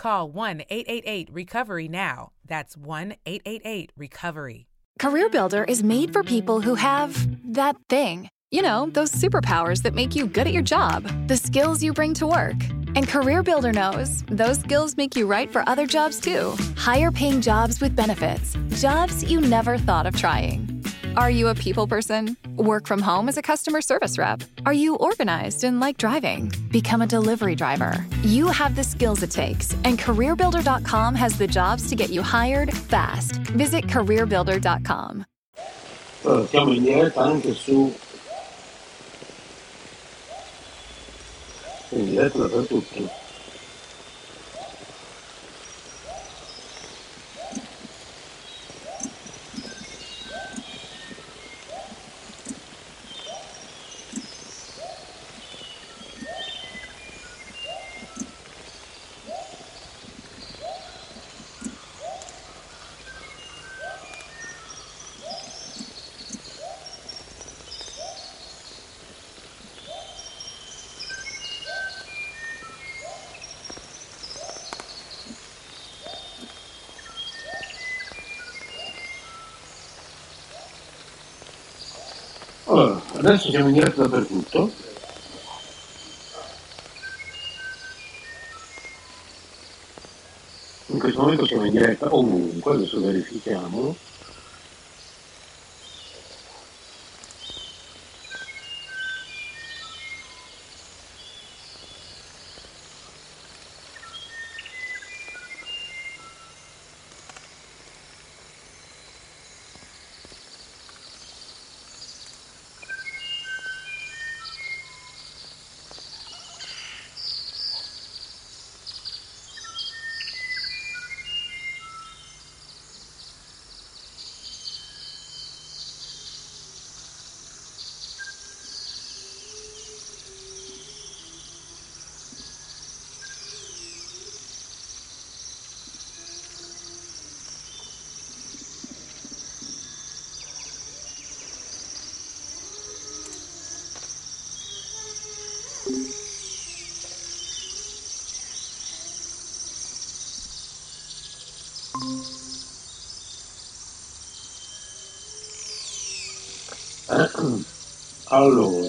Call 1 888 Recovery now. That's 1 888 Recovery. CareerBuilder is made for people who have that thing. You know, those superpowers that make you good at your job, the skills you bring to work. And CareerBuilder knows those skills make you right for other jobs too. Higher paying jobs with benefits, jobs you never thought of trying. Are you a people person? Work from home as a customer service rep? Are you organized and like driving? Become a delivery driver. You have the skills it takes, and CareerBuilder.com has the jobs to get you hired fast. Visit CareerBuilder.com. Allora. Allora, adesso siamo in diretta dappertutto. In questo momento siamo in diretta ovunque, adesso verifichiamo. Allora,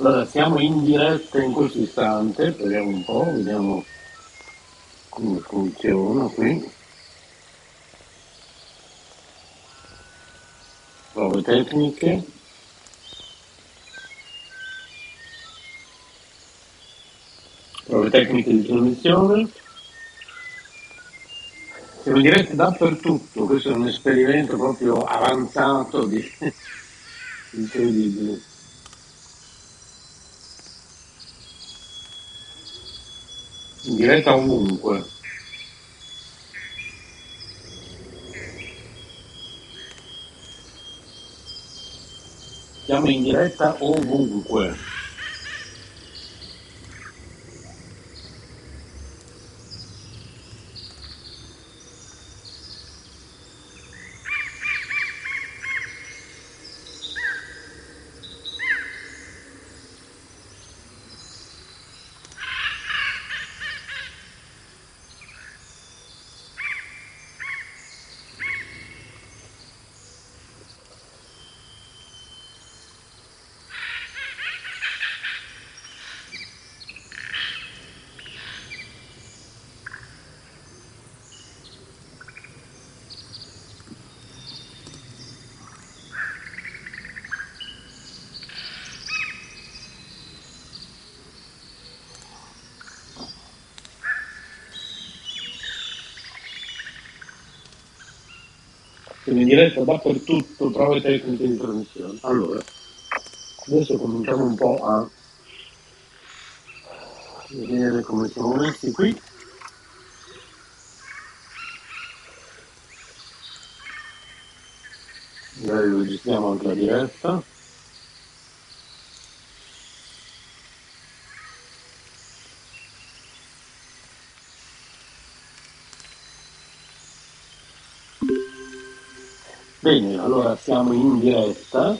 Allora, siamo in diretta in questo istante, proviamo un po', vediamo come funziona qui. Prove tecniche. Prove tecniche di trasmissione. Siamo in diretta dappertutto, questo è un esperimento proprio avanzato di incredibile. In diretta ovunque. Siamo in diretta ovunque. In diretta dappertutto, prove tecniche di trasmissione. Allora, adesso cominciamo un po' a vedere come siamo messi qui. Magari registriamo anche la diretta. Bene, allora siamo in diretta,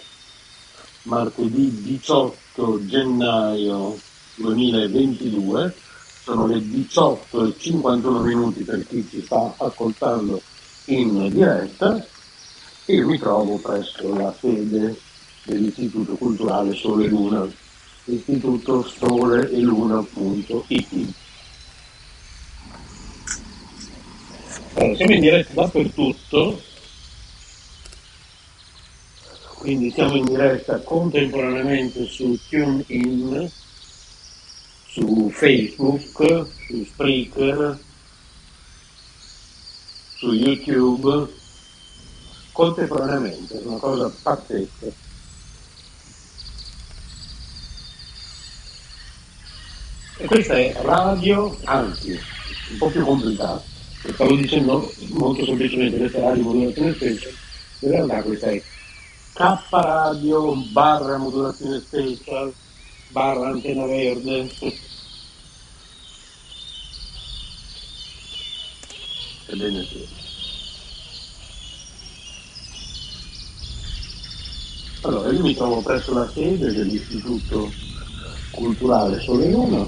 martedì 18 gennaio 2022, sono le 18 e 51 minuti per chi ci sta ascoltando in diretta e mi trovo presso la sede dell'Istituto Culturale Sole e Luna, istituto soleeluna.it. Allora, siamo in diretta dappertutto, quindi siamo in diretta contemporaneamente su TuneIn, su Facebook, su Spreaker, su YouTube, contemporaneamente, è una cosa pazzesca. E questa è radio, anzi, un po' più complicato, stavo dicendo molto semplicemente, questa radio modulazione special, in realtà questa è K Radio barra modulazione special barra antena verde. Ebbene sì. Allora, io mi trovo presso la sede dell'Istituto Culturale Sole Luna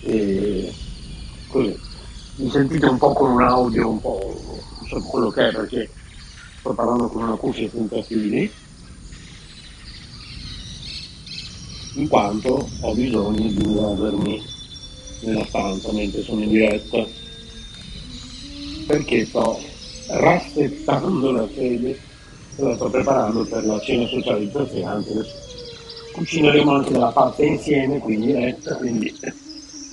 e così mi sentite un po' con un audio un po' non so quello che è perché sto parlando con una cuffia senza fili, in quanto ho bisogno di muovermi nella stanza mentre sono in diretta, perché sto rassettando la sede e la sto preparando per la cena socializzazione, anzi adesso cucineremo anche della pasta insieme qui in diretta, quindi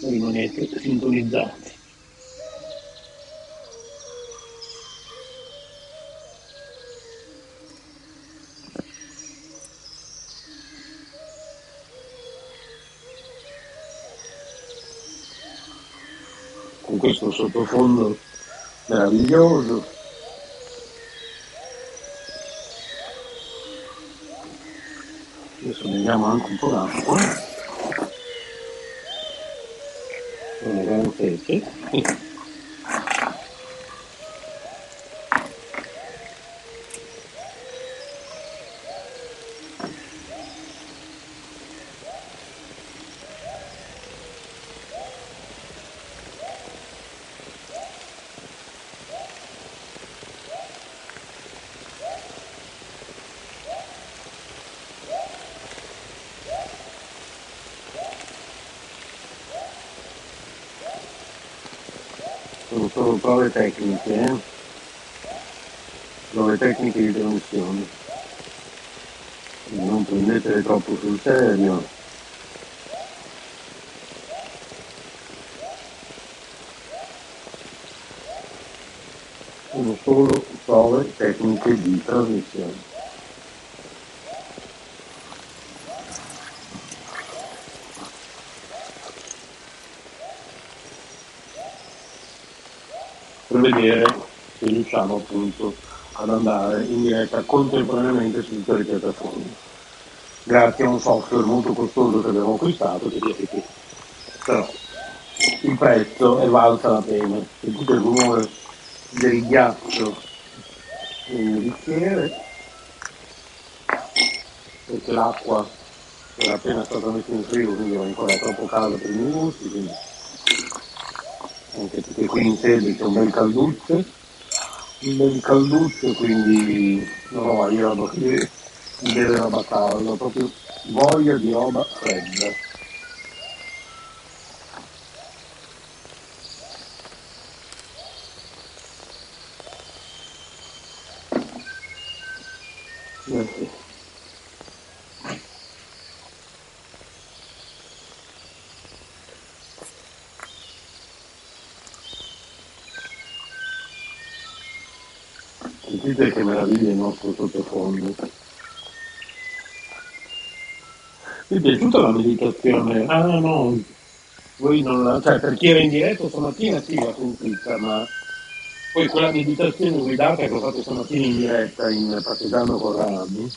rimanete sintonizzati. Con questo sottofondo meraviglioso. Adesso beviamo anche un po' d'acqua. Sono prove tecniche, eh? prove tecniche di trasmissione. Non prendetele troppo sul serio. Sono solo prove tecniche di trasmissione. Vedere se riusciamo appunto ad andare in diretta contemporaneamente su tutte le piattaforme. Grazie a un software molto costoso che abbiamo acquistato, che direi che però il prezzo è valsa la pena. Sentite il rumore del ghiaccio nel bicchiere, perché l'acqua era appena stata messa in frigo, quindi era ancora troppo calda per i miei gusti, quindi anche perché qui in sede c'è un bel calduccio, un bel calduccio, quindi non ho voglia di bere roba calda, ho proprio voglia di roba fredda. Grazie. Sentite che meraviglia il nostro sottofondo. Mi è piaciuta la meditazione? Ah no, voi non la... cioè per chi era in diretta stamattina sì l'ha sentita, ma poi quella meditazione guidata che ho fatto stamattina in diretta in Partigiano con Rami,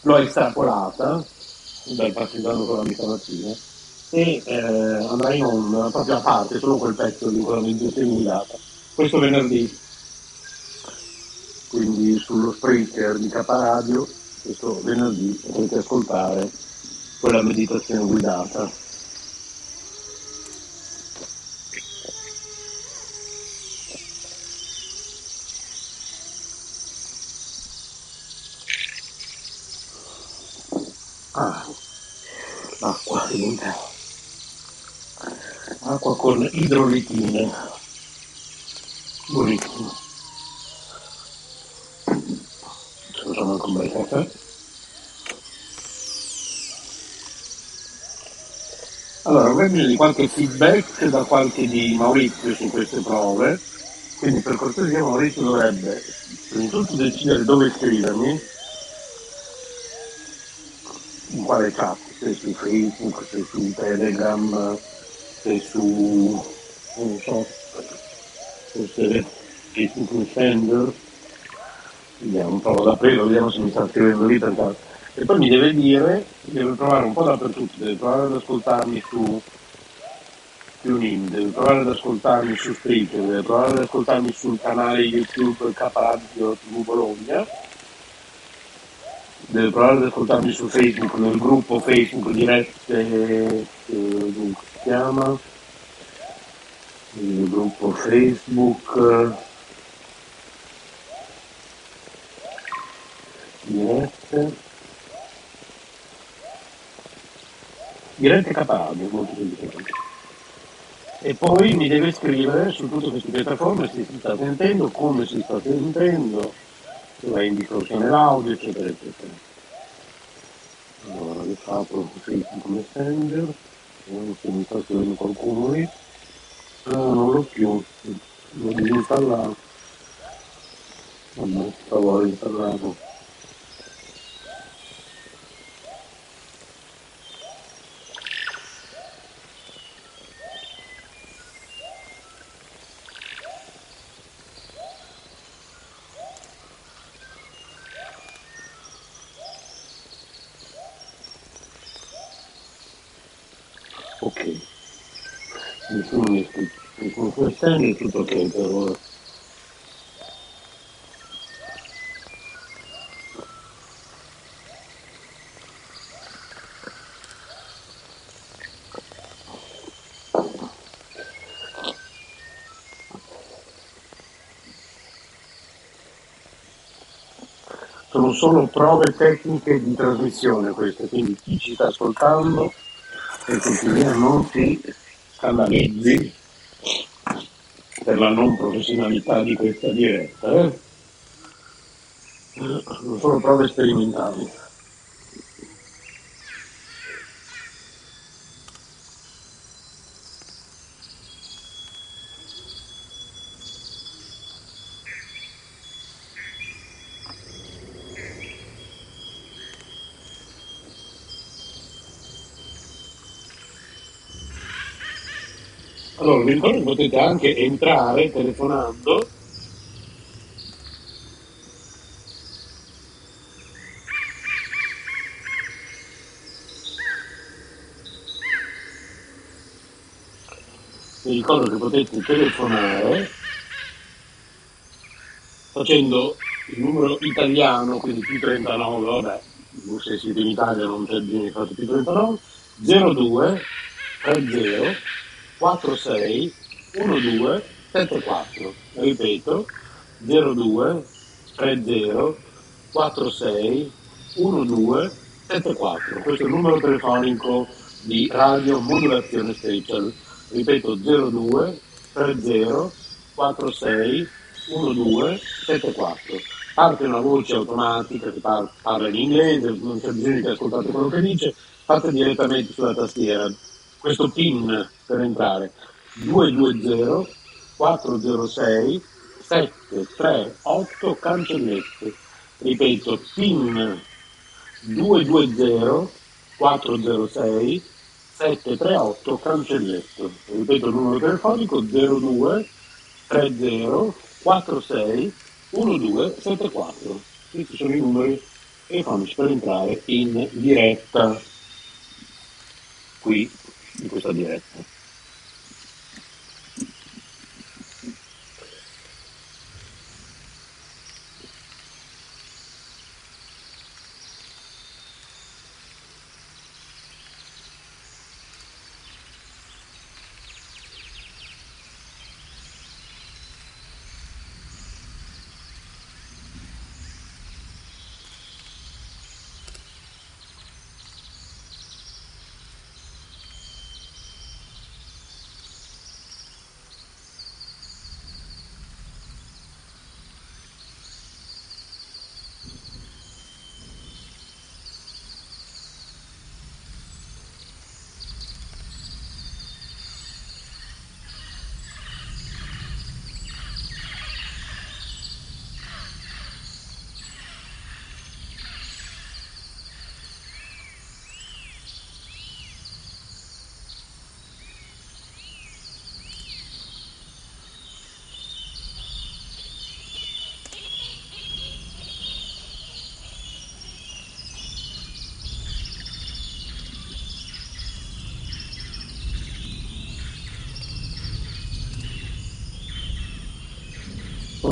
l'ho estrapolata dal Partigiano con Rami stamattina e eh, andrà in onda proprio a parte solo quel pezzo di quella meditazione guidata questo venerdì. Quindi sullo Spreaker di Caparadio questo venerdì potrete ascoltare quella meditazione guidata. Ah l'acqua diventa acqua con idrolitine buonissimo facciamo anche un bel caffè allora avrei bisogno di qualche feedback da qualche di Maurizio su queste prove. Quindi per cortesia Maurizio dovrebbe prima di tutto decidere dove scrivermi. In quale chat? Se su Facebook se su Telegram e su, non so, forse Facebook Messenger, vediamo, provo ad aprirlo, vediamo se mi sta scrivendo lì per E poi mi deve dire, deve provare un po' dappertutto, deve provare ad ascoltarmi su TuneIn, deve provare ad ascoltarmi su Spreaker, deve provare ad ascoltarmi sul canale YouTube Caparadio TV Bologna, deve provare ad ascoltarmi su Facebook, nel gruppo Facebook dirette, eh, dunque, chiama? Il gruppo Facebook. Dirette dirette Caparadio molto semplicemente. E poi mi deve scrivere su tutte queste piattaforme se si sta sentendo, come si sta sentendo, se va in distorsione l'audio, eccetera, eccetera. Allora, vi apro Facebook Messenger se mi sta scrivendo qualcuno lì. No, non l'ho più. L'ho disinstallato vabbè stavo installato ok scritto nessuno quest'anno è tutto ok per ora. Sono solo prove tecniche di trasmissione queste, quindi chi ci sta ascoltando e continuiamo si scandalizzi per la non professionalità di questa diretta. Eh? Sono prove sperimentali. Allora, vi ricordo che potete anche entrare telefonando. Vi ricordo che potete telefonare facendo il numero italiano, quindi più 39, vabbè, se siete in Italia non c'è bisogno di fare più 39, 02 30 46 12 74. Ripeto, 02 30 46 12 74. Questo è il numero telefonico di Radio Modulazione Special. Ripeto, 02 30 46 12 74. Parte una voce automatica che par- parla in inglese, non c'è bisogno che ascoltate quello che dice, fate direttamente sulla tastiera questo PIN per entrare 220 406 738 cancellette. Ripeto, PIN 220 406 738 cancelletto. Ripeto il numero telefonico 02 30 46 1274. Questi sono i numeri telefonici per entrare in diretta qui in questa diretta.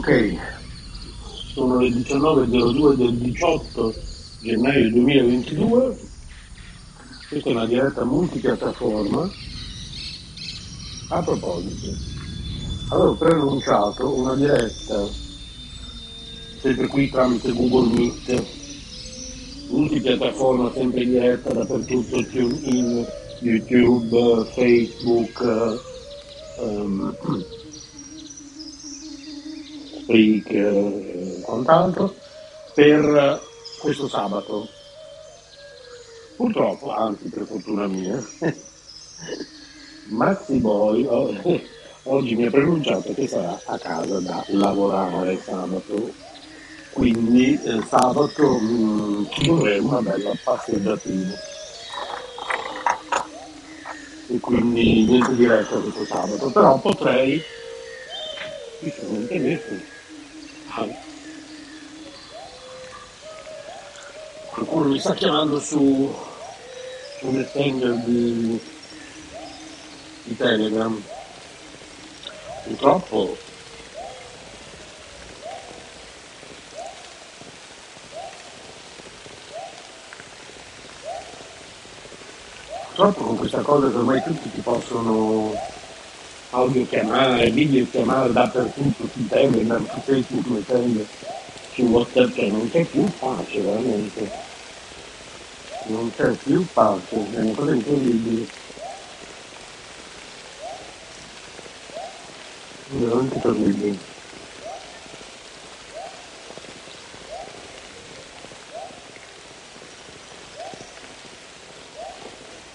Ok, sono le 19.02 del 18 gennaio 2022, questa è una diretta multipiattaforma. A proposito, avevo preannunciato una diretta, sempre qui tramite Google Meet, multipiattaforma sempre diretta dappertutto, TuneIn, YouTube, Facebook, um, Freak e quant'altro per questo sabato. Purtroppo, anzi per fortuna mia, Maxi Boy oggi mi ha preannunciato che sarà a casa da lavorare sabato. Quindi eh, sabato mh, ci dovremo una bella passeggiatina. E quindi niente diretta questo sabato, però potrei, qui sono in telefono, qualcuno mi sta chiamando su, su messenger di, di Telegram. Purtroppo purtroppo con questa cosa che ormai tutti ti possono audiochiamare, videochiamare dappertutto, su Telegram, su Facebook Messenger, su WhatsApp, cioè non c'è più pace veramente. Non c'è più pace, è una cosa incredibile. veramente terribili.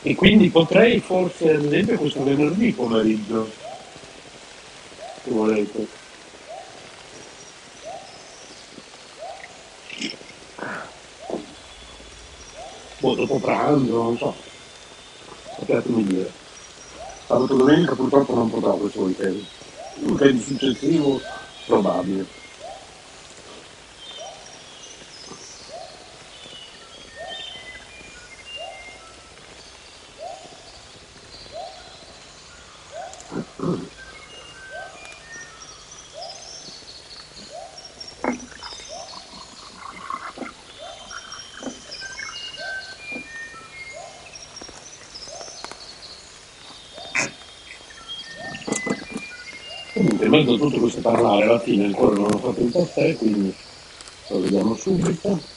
E quindi potrei forse, ad esempio, questo venerdì pomeriggio, Boh, dopo pranzo, non so, sappiatemi dire. Sabato domenica purtroppo non potrò questo weekend. Il weekend successivo probabile. Comunque, in mezzo a tutto questo parlare, alla fine ancora non ho fatto il caffè, quindi lo vediamo subito.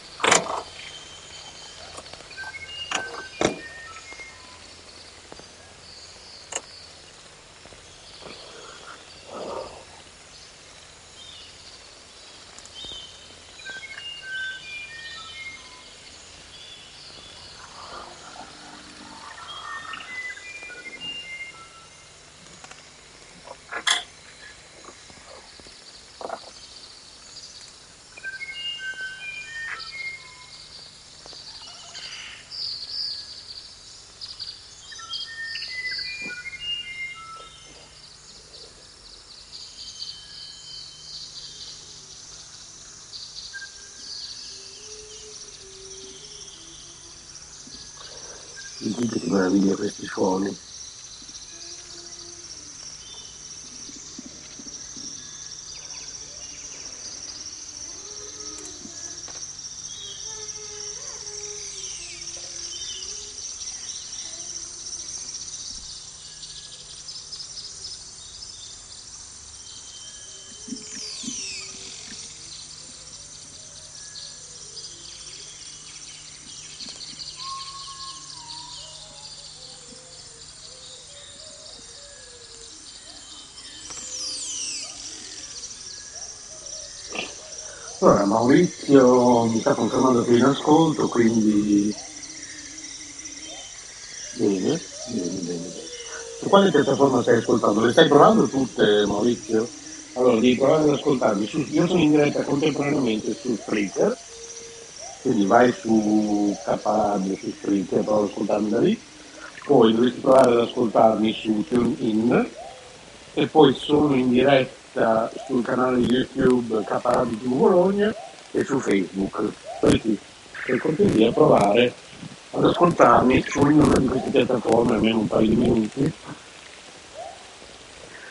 Sentite che meraviglia questi suoni. Allora, Maurizio mi sta confermando che è in ascolto, quindi bene, bene, bene. Su quale piattaforma stai ascoltando? Le stai provando tutte, Maurizio? Allora, devi provare ad ascoltarmi. Su- io sono in diretta contemporaneamente su Spreaker, quindi vai su K-Radio, su Spreaker, prova ad ascoltarmi da lì. Poi dovresti provare ad ascoltarmi su TuneIn e poi sono in diretta sul canale YouTube TV Bologna e su Facebook. Quindi per cortesia provare ad ascoltarmi su ognuna di queste piattaforme almeno un paio di minuti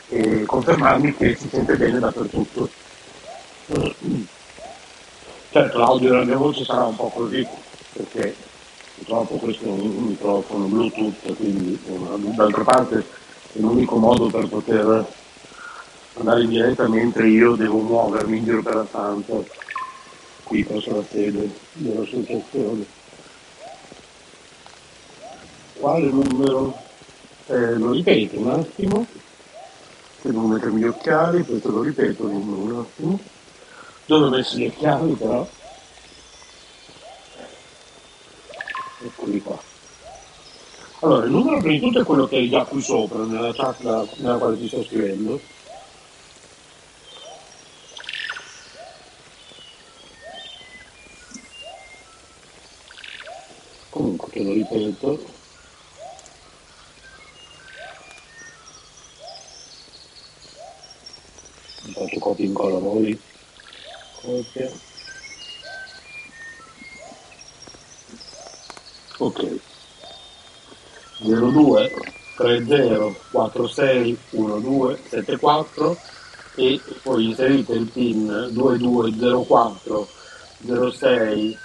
e confermarmi che si sente bene dappertutto. Certo, l'audio della mia voce sarà un po' così, perché purtroppo questo è un microfono Bluetooth, quindi d'altra parte è l'unico modo per poter andare in diretta mentre io devo muovermi in giro per la stanza, qui presso la sede dell'associazione. Quale numero? Eh, lo ripeto un attimo, devo mettermi gli occhiali, questo lo ripeto il numero un attimo. Dove ho messo gli occhiali però? Eccoli qua. Allora, il numero prima di tutto è quello che è già qui sopra, nella chat nella quale ti sto scrivendo. Comunque te lo ripeto. Mi faccio copia e incolla a voi. Copia. Ok. 02 30 46 12 74 e poi inserite il PIN 2204 06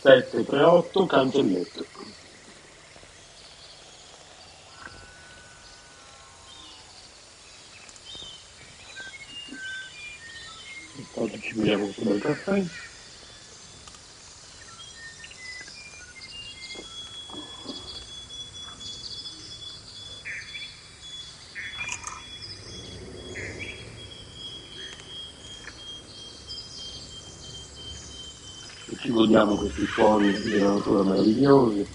738 cancelletto. Oggi ci beviamo questo bel caffè. Ci godiamo questi suoni della natura meravigliosi.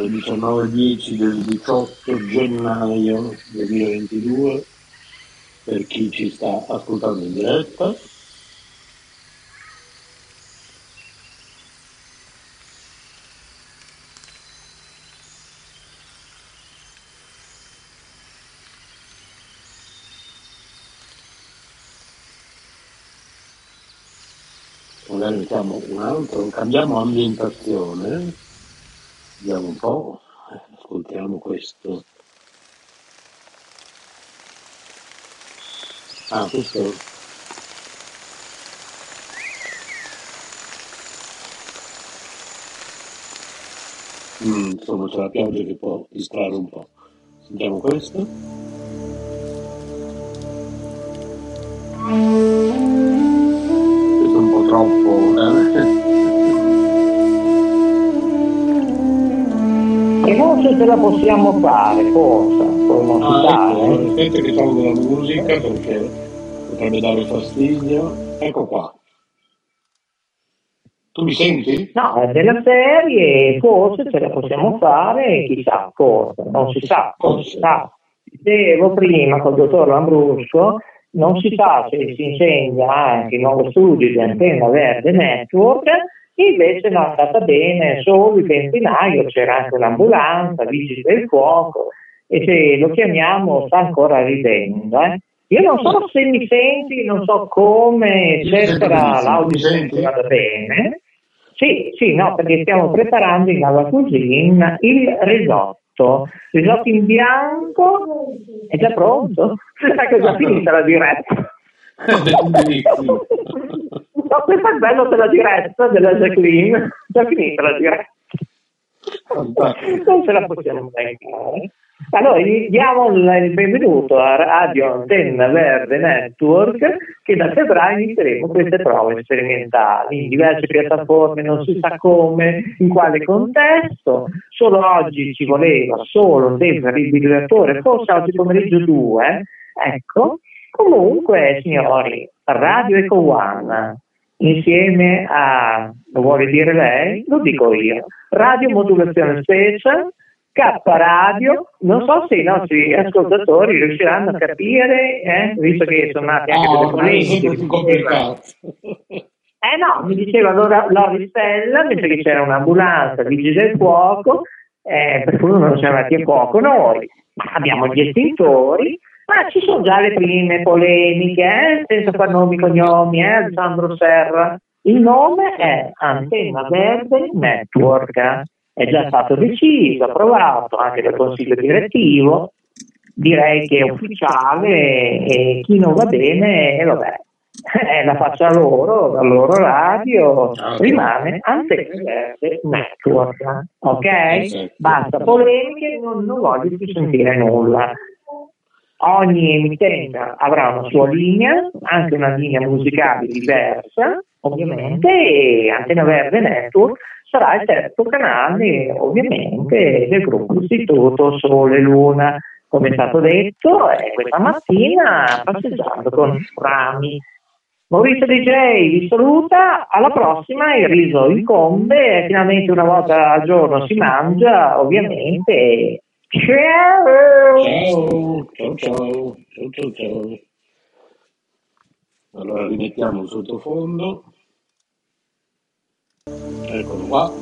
Alle 19.10 del 18 gennaio 2022 per chi ci sta ascoltando in diretta. Magari mettiamo un altro, cambiamo ambientazione Vediamo un po', ascoltiamo questo. Ah, questo mm, insomma c'è la pioggia che può distrarre un po'. Sentiamo questo. Ce la possiamo fare, non si Ah, ecco, eh. che tolgo la musica perché potrebbe dare fastidio. Ecco qua. Tu mi senti? No, è della serie, forse ce la possiamo fare, chissà, forse, non si sa, non si sa. Dicevo prima col dottor Lambrusco, non si sa se si insegna anche il nuovo studio di Antenna Verde Network, invece non è andata bene, solo il benzinaio, c'era anche un'ambulanza, vigili del fuoco, e se lo chiamiamo sta ancora ridendo. eh. Io non so se mi senti, non so come, eccetera, l'audio vada bene. Sì, sì, no, perché stiamo preparando in alla cuisine il risotto. Risotto in bianco è già pronto? Sai che è già finita la diretta. No, questo è bello della diretta della Jacqueline. Già finita la diretta. Non ce la possiamo mancare. Allora, gli diamo il benvenuto a Radio Antenna Verde Network che da febbraio inizieremo queste prove sperimentali in diverse piattaforme, non si sa come, in quale contesto. Solo oggi ci voleva solo un defibrillatore, forse oggi pomeriggio 2. Ecco, comunque signori, Radio Eco One insieme a, lo vuole dire lei? Lo dico io, Radio Modulazione Special, K Radio, non so se i nostri ascoltatori riusciranno a capire, eh, visto che sono nati anche Oh, complicato. Eh no, mi diceva allora Lori Stella, mentre che c'era un'ambulanza, vigili del fuoco, eh, per cui non siamo andati a fuoco noi, ma abbiamo gli estintori, ma ci sono già le prime polemiche, eh, senza far nomi e cognomi, eh, Alessandro Serra. Il nome è Antenna Verde Network, è già stato deciso, approvato anche dal Consiglio direttivo, direi che è ufficiale e chi non va bene, eh, vabbè, eh, la faccia loro, la loro radio, rimane Antenna Verde Network, ok? Esatto. Basta polemiche, non, non voglio più sentire nulla. Ogni emittente avrà una sua linea, anche una linea musicale diversa, ovviamente, e Antena Verde Network sarà il terzo canale, ovviamente, del gruppo Istituto Sole Luna. Come è stato detto, è questa mattina passeggiando con rami. Maurizio DJ vi saluta, alla prossima il riso incombe, finalmente una volta al giorno si mangia, ovviamente. Ciao! Ciao, ciao, ciao, ciao, ciao. Allora rimettiamo sottofondo. Eccolo qua.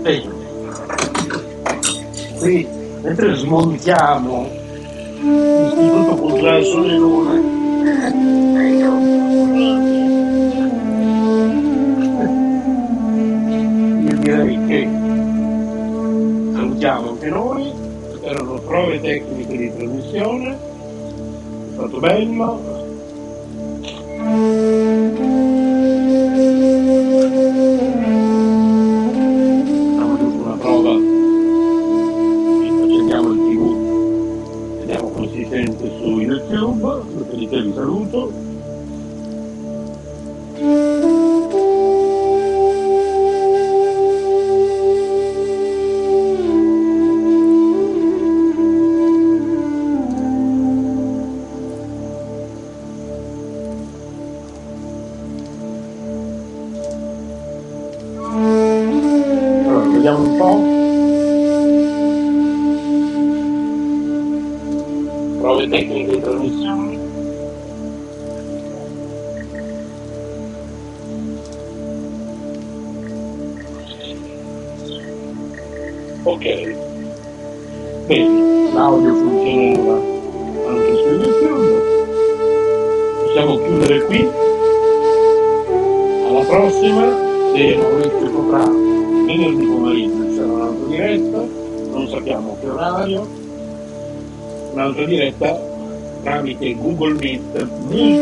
Bene. Qui, mentre smontiamo Sole Luna, io direi che salutiamo anche noi, erano prove tecniche di trasmissione, è stato bello. Google Meet, multipiattaforma